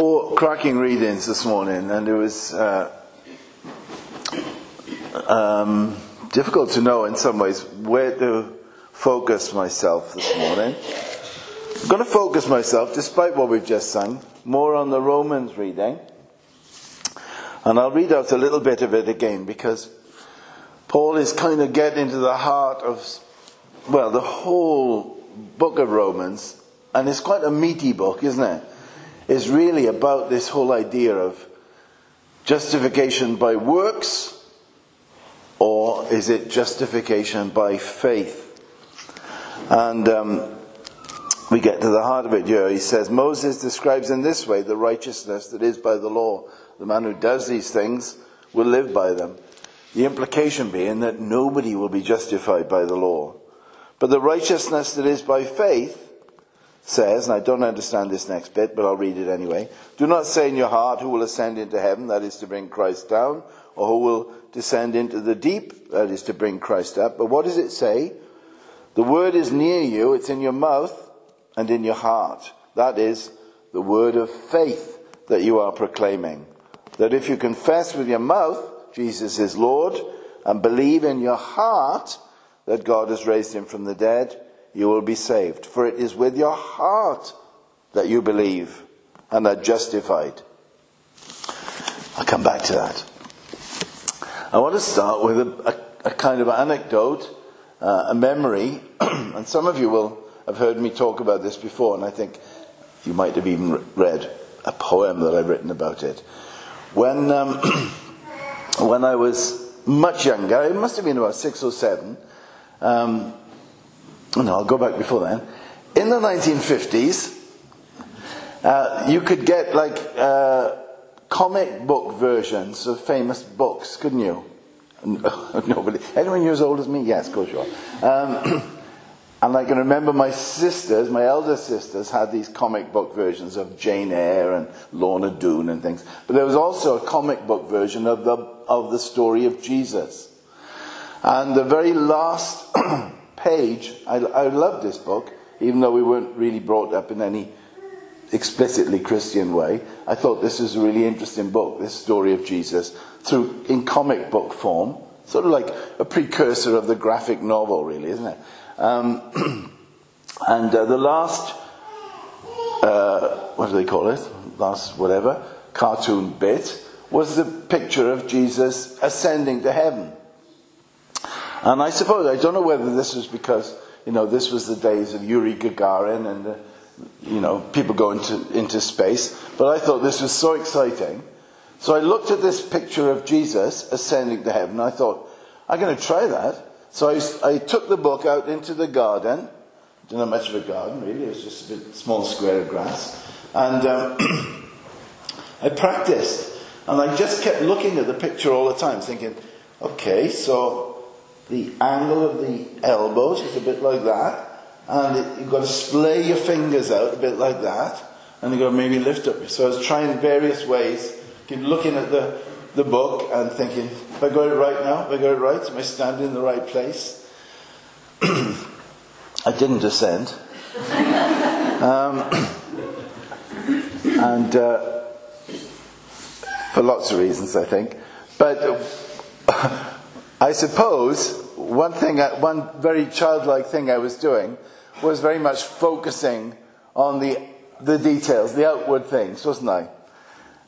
four cracking readings this morning, and it was uh, um, difficult to know in some ways where to focus myself this morning. I'm going to focus myself, despite what we've just sung, more on the Romans reading. And I'll read out a little bit of it again because Paul is kind of getting into the heart of, well, the whole book of Romans. And it's quite a meaty book, isn't it? It's really about this whole idea of justification by works or is it justification by faith? And um, we get to the heart of it here. He says, Moses describes in this way the righteousness that is by the law. The man who does these things will live by them. The implication being that nobody will be justified by the law. But the righteousness that is by faith says, and I don't understand this next bit, but I'll read it anyway. Do not say in your heart, who will ascend into heaven, that is to bring Christ down, or who will descend into the deep, that is to bring Christ up. But what does it say? The word is near you, it's in your mouth and in your heart. That is the word of faith that you are proclaiming. That if you confess with your mouth Jesus is Lord and believe in your heart that God has raised him from the dead, you will be saved. For it is with your heart that you believe and are justified. I'll come back to that. I want to start with a, a, a kind of anecdote, uh, a memory, and some of you will have heard me talk about this before, and I think you might have even read a poem that I've written about it. When, um, when I was much younger, it must have been about six or seven, um, no, I'll go back before then. In the 1950s, uh, you could get like uh, comic book versions of famous books, couldn't you? Nobody. Anyone you're as old as me? Yes, of course you are. Um, and I can remember my sisters, my elder sisters, had these comic book versions of Jane Eyre and Lorna Doone and things. But there was also a comic book version of the of the story of Jesus. And the very last page, I, I love this book, even though we weren't really brought up in any explicitly Christian way. I thought this was a really interesting book, this story of Jesus, through in comic book form, sort of like a precursor of the graphic novel, really, isn't it? Um, and uh, the last, uh, what do they call it? Last whatever cartoon bit was the picture of Jesus ascending to heaven. And I suppose, I don't know whether this was because, you know, this was the days of Yuri Gagarin and, uh, you know, people going into, into space, but I thought this was so exciting. So I looked at this picture of Jesus ascending to heaven. I thought, I'm going to try that. So I, I took the book out into the garden. Didn't have much of a garden, really. It was just a bit small square of grass. And um, I practiced. And I just kept looking at the picture all the time, thinking, okay, so the angle of the elbows is a bit like that, and it, you've got to splay your fingers out a bit like that, and you've got to maybe lift up. So I was trying various ways, keep looking at the, the book and thinking, if I got it right now, if I got it right, am I standing in the right place? I didn't descend. um, and uh, for lots of reasons, I think. But I suppose one thing, one very childlike thing I was doing was very much focusing on the, the details, the outward things, wasn't I?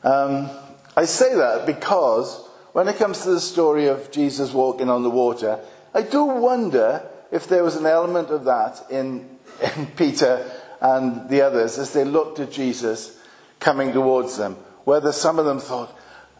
Um, I say that because when it comes to the story of Jesus walking on the water, I do wonder if there was an element of that in, in Peter and the others as they looked at Jesus coming towards them. Whether some of them thought,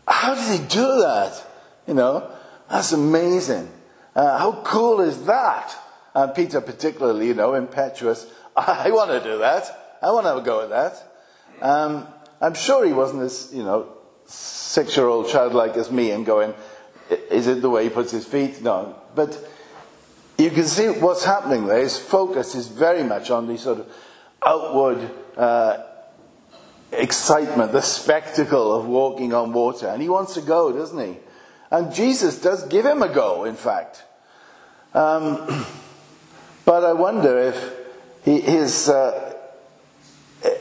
how did he do that? You know, that's amazing. Uh, how cool is that? And Peter, particularly, you know, impetuous. I want to do that. I want to have a go at that. Um, I'm sure he wasn't as, you know, six year old childlike as me and going, is it the way he puts his feet? No. But you can see what's happening there. His focus is very much on the sort of outward uh, excitement, the spectacle of walking on water. And he wants to go, doesn't he? And Jesus does give him a go, in fact. Um, but I wonder if he, his, uh,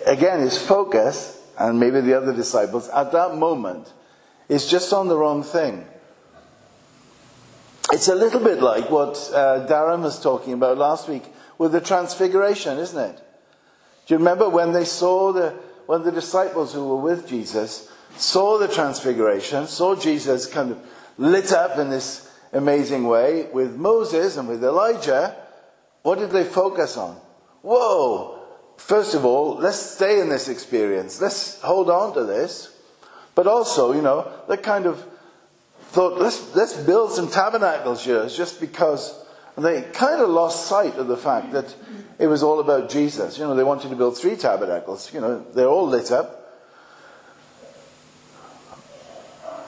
again, his focus and maybe the other disciples at that moment is just on the wrong thing. It's a little bit like what uh, Darren was talking about last week with the transfiguration, isn't it? Do you remember when they saw the, when the disciples who were with Jesus saw the transfiguration, saw Jesus kind of lit up in this amazing way with Moses and with Elijah, what did they focus on? Whoa! First of all, let's stay in this experience. Let's hold on to this. But also, you know, they kind of thought, let's, let's build some tabernacles here, just because they kind of lost sight of the fact that it was all about Jesus. You know, they wanted to build three tabernacles. You know, they're all lit up.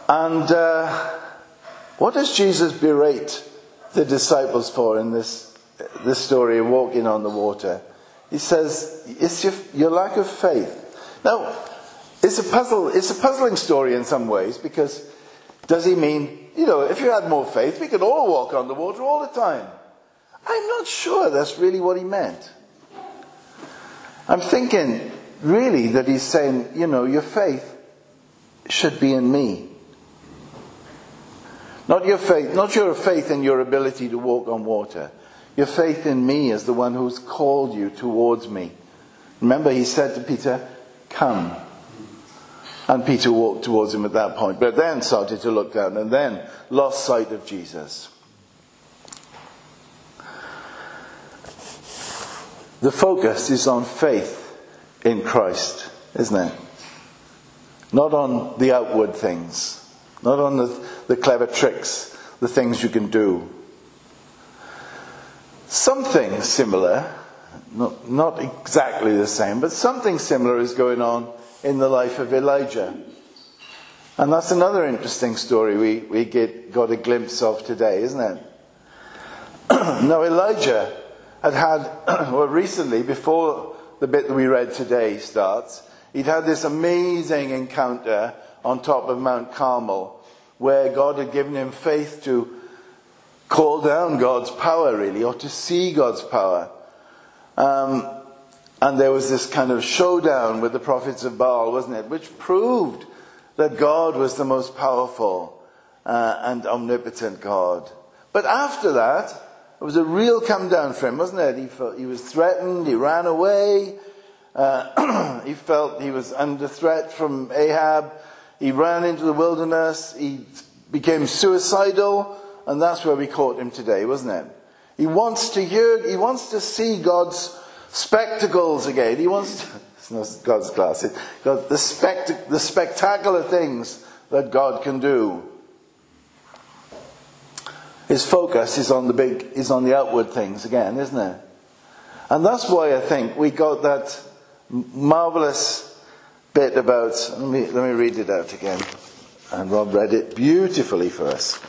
And uh, what does Jesus berate the disciples for in this, this story of walking on the water? He says, it's your, your lack of faith. Now, it's a puzzle, it's a puzzling story in some ways because does he mean, you know, if you had more faith, we could all walk on the water all the time? I'm not sure that's really what he meant. I'm thinking, really, that he's saying, you know, your faith should be in me. Not your faith, not your faith in your ability to walk on water. Your faith in me as the one who's called you towards me. Remember, he said to Peter, Come. And Peter walked towards him at that point, but then started to look down and then lost sight of Jesus. The focus is on faith in Christ, isn't it? Not on the outward things, not on the, the clever tricks, the things you can do. Something similar, not, not exactly the same, but something similar is going on in the life of Elijah. And that's another interesting story we, we get, got a glimpse of today, isn't it? now, Elijah had had, well, recently, before the bit that we read today starts, he'd had this amazing encounter on top of Mount Carmel where God had given him faith to call down God's power, really, or to see God's power. Um, and there was this kind of showdown with the prophets of Baal, wasn't it? Which proved that God was the most powerful uh, and omnipotent God. But after that, it was a real come down for him, wasn't it? He, felt, he was threatened, he ran away, uh, he felt he was under threat from Ahab, he ran into the wilderness, he became suicidal, and that's where we caught him today, wasn't it? He wants to hear, he wants to see God's spectacles again. He wants to, it's not God's glasses, God, the, spect, the spectacular things that God can do. His focus is on the big, is on the outward things again, isn't it? And that's why I think we got that marvelous bit about, let me, let me read it out again. And Rob read it beautifully for us.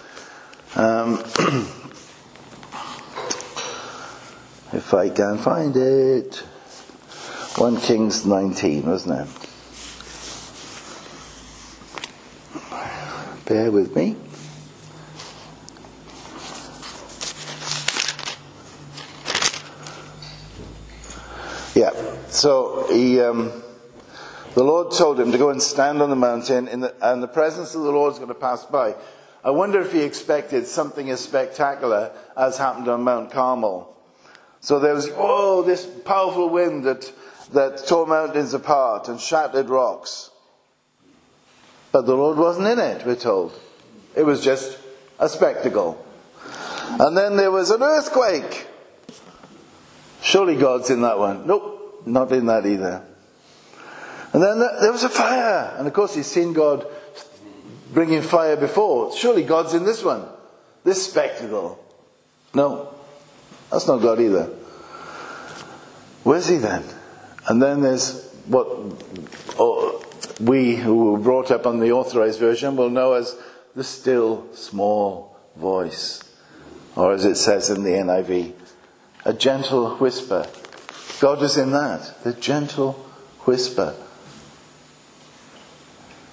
Um, if I can find it. 1 Kings 19, wasn't it? Bear with me. Yeah, so he, um, the Lord told him to go and stand on the mountain, the, and the presence of the Lord is going to pass by. I wonder if he expected something as spectacular as happened on Mount Carmel. So there was, oh, this powerful wind that, that tore mountains apart and shattered rocks. But the Lord wasn't in it, we're told. It was just a spectacle. And then there was an earthquake. Surely God's in that one. Nope, not in that either. And then there was a fire. And of course, he's seen God bringing fire before. Surely God's in this one. This spectacle. No. That's not God either. Where's he then? And then there's what oh, we who were brought up on the authorized version will know as the still small voice. Or as it says in the NIV, a gentle whisper. God is in that, the gentle whisper.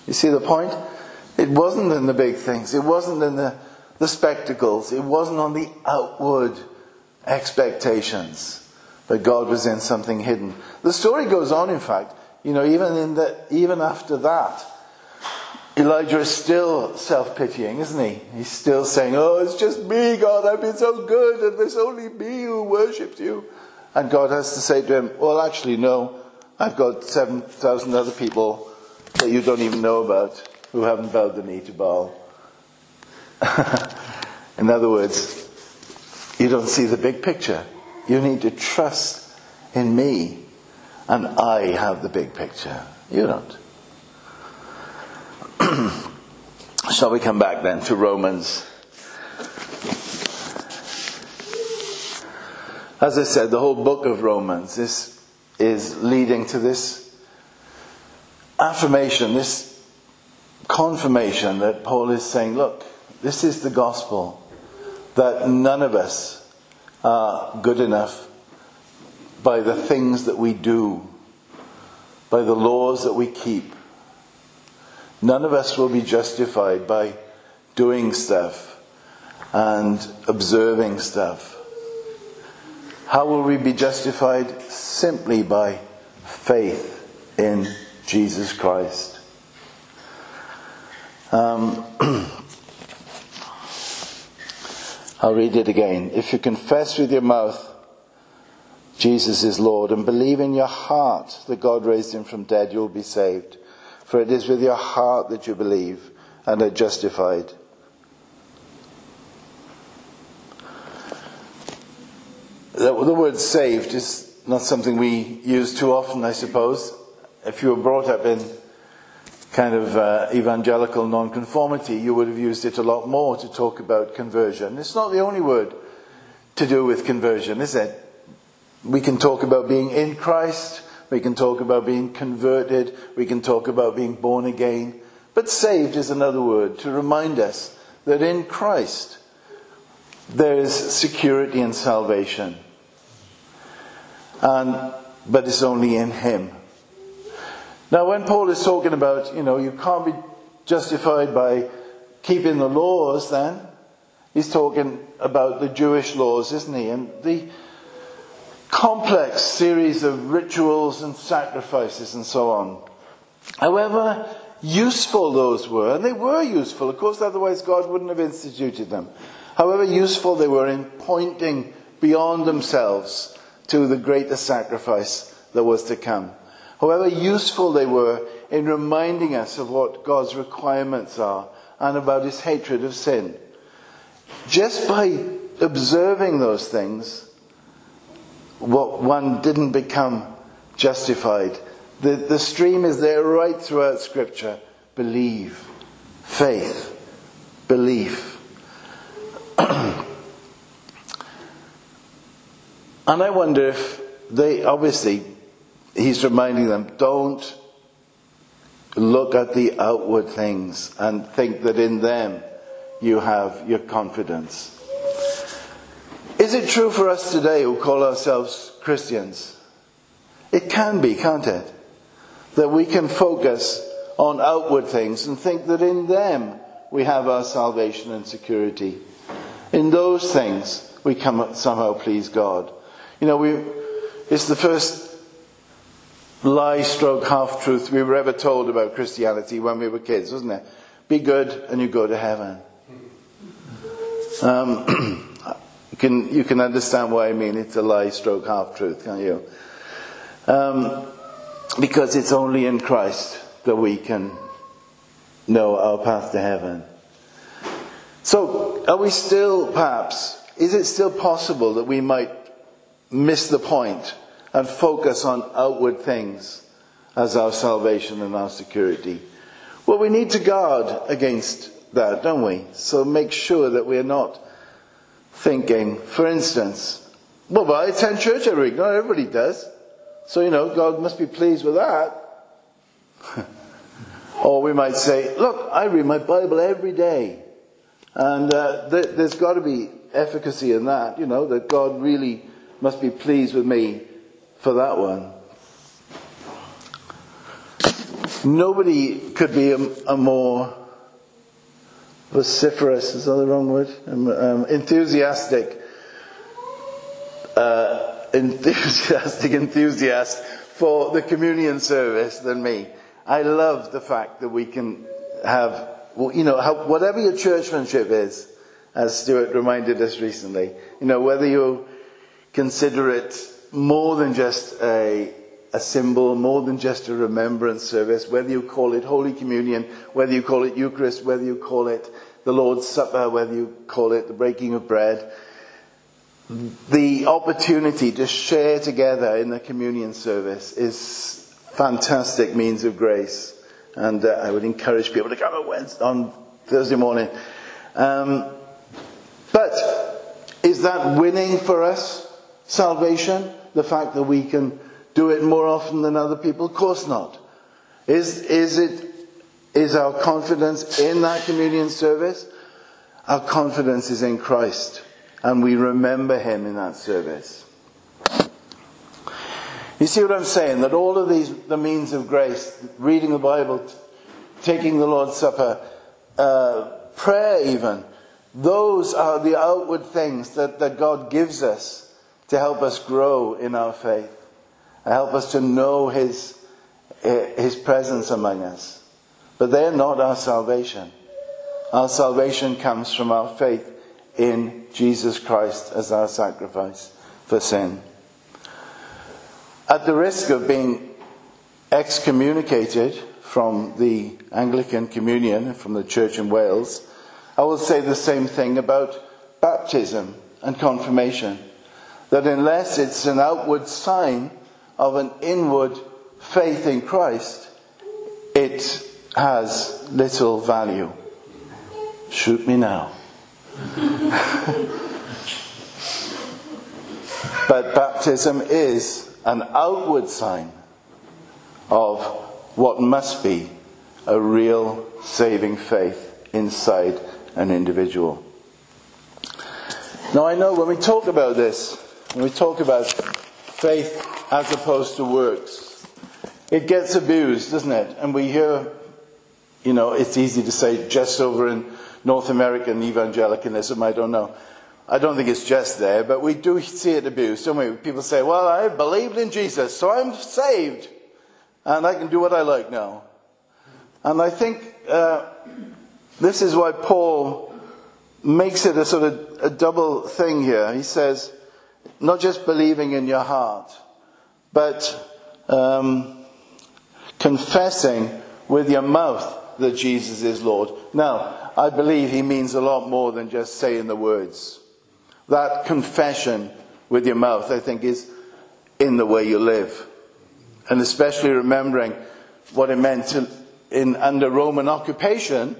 You see the point? It wasn't in the big things, it wasn't in the, the spectacles, it wasn't on the outward expectations. But God was in something hidden. The story goes on, in fact. You know, even in the, even after that, Elijah is still self-pitying, isn't he? He's still saying, oh, it's just me, God, I've been so good, and there's only me who worships you. And God has to say to him, well, actually, no, I've got 7,000 other people that you don't even know about who haven't bowed the knee to Baal. in other words, you don't see the big picture. You need to trust in me, and I have the big picture. You don't. Shall we come back then to Romans? As I said, the whole book of Romans is, is leading to this affirmation, this confirmation that Paul is saying, look, this is the gospel, that none of us are good enough by the things that we do, by the laws that we keep. None of us will be justified by doing stuff and observing stuff. How will we be justified? Simply by faith in Jesus Christ. Um, I'll read it again. If you confess with your mouth Jesus is Lord and believe in your heart that God raised him from dead, you'll be saved. For it is with your heart that you believe and are justified. The, the word saved is not something we use too often, I suppose. If you were brought up in kind of uh, evangelical nonconformity, you would have used it a lot more to talk about conversion. It's not the only word to do with conversion, is it? We can talk about being in Christ, we can talk about being converted, we can talk about being born again. But saved is another word to remind us that in Christ there is security and salvation. And, but it's only in Him. Now, when Paul is talking about, you know, you can't be justified by keeping the laws, then he's talking about the Jewish laws, isn't he? And the complex series of rituals and sacrifices and so on. However useful those were, and they were useful, of course, otherwise God wouldn't have instituted them. However useful they were in pointing beyond themselves to the greater sacrifice that was to come however useful they were in reminding us of what God's requirements are and about his hatred of sin. Just by observing those things, what one didn't become justified. The, the stream is there right throughout Scripture. Believe, faith, belief. and I wonder if they obviously he's reminding them don't look at the outward things and think that in them you have your confidence. Is it true for us today who call ourselves Christians? It can be, can't it? That we can focus on outward things and think that in them we have our salvation and security. In those things we can somehow please God. You know, we, it's the first lie stroke half truth we were ever told about Christianity when we were kids, wasn't it? Be good and you go to heaven. Um, you, can, you can understand what I mean. It's a lie stroke half truth, can't you? Um, because it's only in Christ that we can know our path to heaven. So, are we still, perhaps, is it still possible that we might miss the point and focus on outward things as our salvation and our security. Well, we need to guard against that, don't we? So make sure that we're not thinking, for instance, well, but I attend church every week. Not everybody does. So, you know, God must be pleased with that. or we might say, look, I read my Bible every day. And uh, th- there's got to be efficacy in that, you know, that God really must be pleased with me for that one. Nobody could be a, a more vociferous, is that the wrong word? Um, um, enthusiastic, uh, enthusiastic enthusiast for the communion service than me. I love the fact that we can have, you know, whatever your churchmanship is, as Stuart reminded us recently, you know, whether you consider it more than just a, a symbol, more than just a remembrance service, whether you call it Holy Communion, whether you call it Eucharist, whether you call it the Lord's Supper, whether you call it the breaking of bread, the opportunity to share together in the communion service is fantastic means of grace. And uh, I would encourage people to come on, Wednesday, on Thursday morning. Um, but is that winning for us? Salvation? The fact that we can do it more often than other people? Of course not. Is, is it, is our confidence in that communion service? Our confidence is in Christ and we remember him in that service. You see what I'm saying? That all of these, the means of grace, reading the Bible, taking the Lord's Supper, uh, prayer even, those are the outward things that, that God gives us to help us grow in our faith, help us to know His, His presence among us. But they're not our salvation. Our salvation comes from our faith in Jesus Christ as our sacrifice for sin. At the risk of being excommunicated from the Anglican Communion, from the Church in Wales, I will say the same thing about baptism and confirmation. That unless it's an outward sign of an inward faith in Christ, it has little value. Shoot me now. but baptism is an outward sign of what must be a real saving faith inside an individual. Now, I know when we talk about this, when we talk about faith as opposed to works, it gets abused, doesn't it? And we hear, you know, it's easy to say just over in North American evangelicalism, I don't know. I don't think it's just there, but we do see it abused, don't we? People say, well, I believed in Jesus, so I'm saved, and I can do what I like now. And I think uh, this is why Paul makes it a sort of a double thing here. He says, not just believing in your heart, but um, confessing with your mouth that Jesus is Lord. Now, I believe he means a lot more than just saying the words. That confession with your mouth, I think, is in the way you live. And especially remembering what it meant to, in, under Roman occupation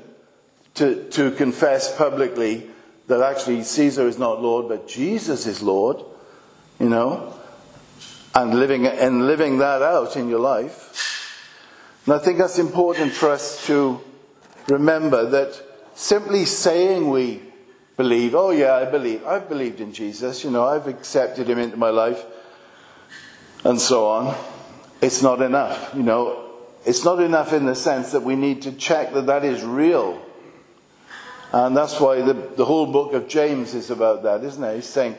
to, to confess publicly that actually Caesar is not Lord, but Jesus is Lord, you know, and living, and living that out in your life. And I think that's important for us to remember that simply saying we believe, oh yeah, I believe, I've believed in Jesus, you know, I've accepted him into my life, and so on, it's not enough, you know. It's not enough in the sense that we need to check that that is real. And that's why the, the whole book of James is about that, isn't it? He's saying,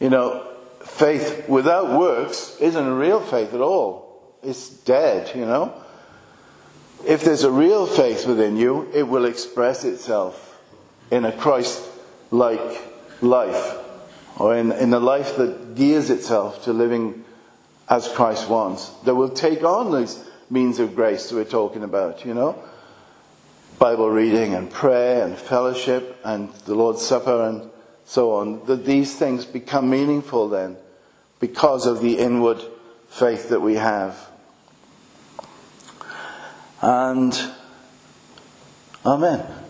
you know, faith without works isn't a real faith at all. It's dead, you know. If there's a real faith within you, it will express itself in a Christ like life, or in, in a life that gears itself to living as Christ wants, that will take on these means of grace that we're talking about, you know? Bible reading and prayer and fellowship and the Lord's Supper and so on, that these things become meaningful then because of the inward faith that we have. And Amen.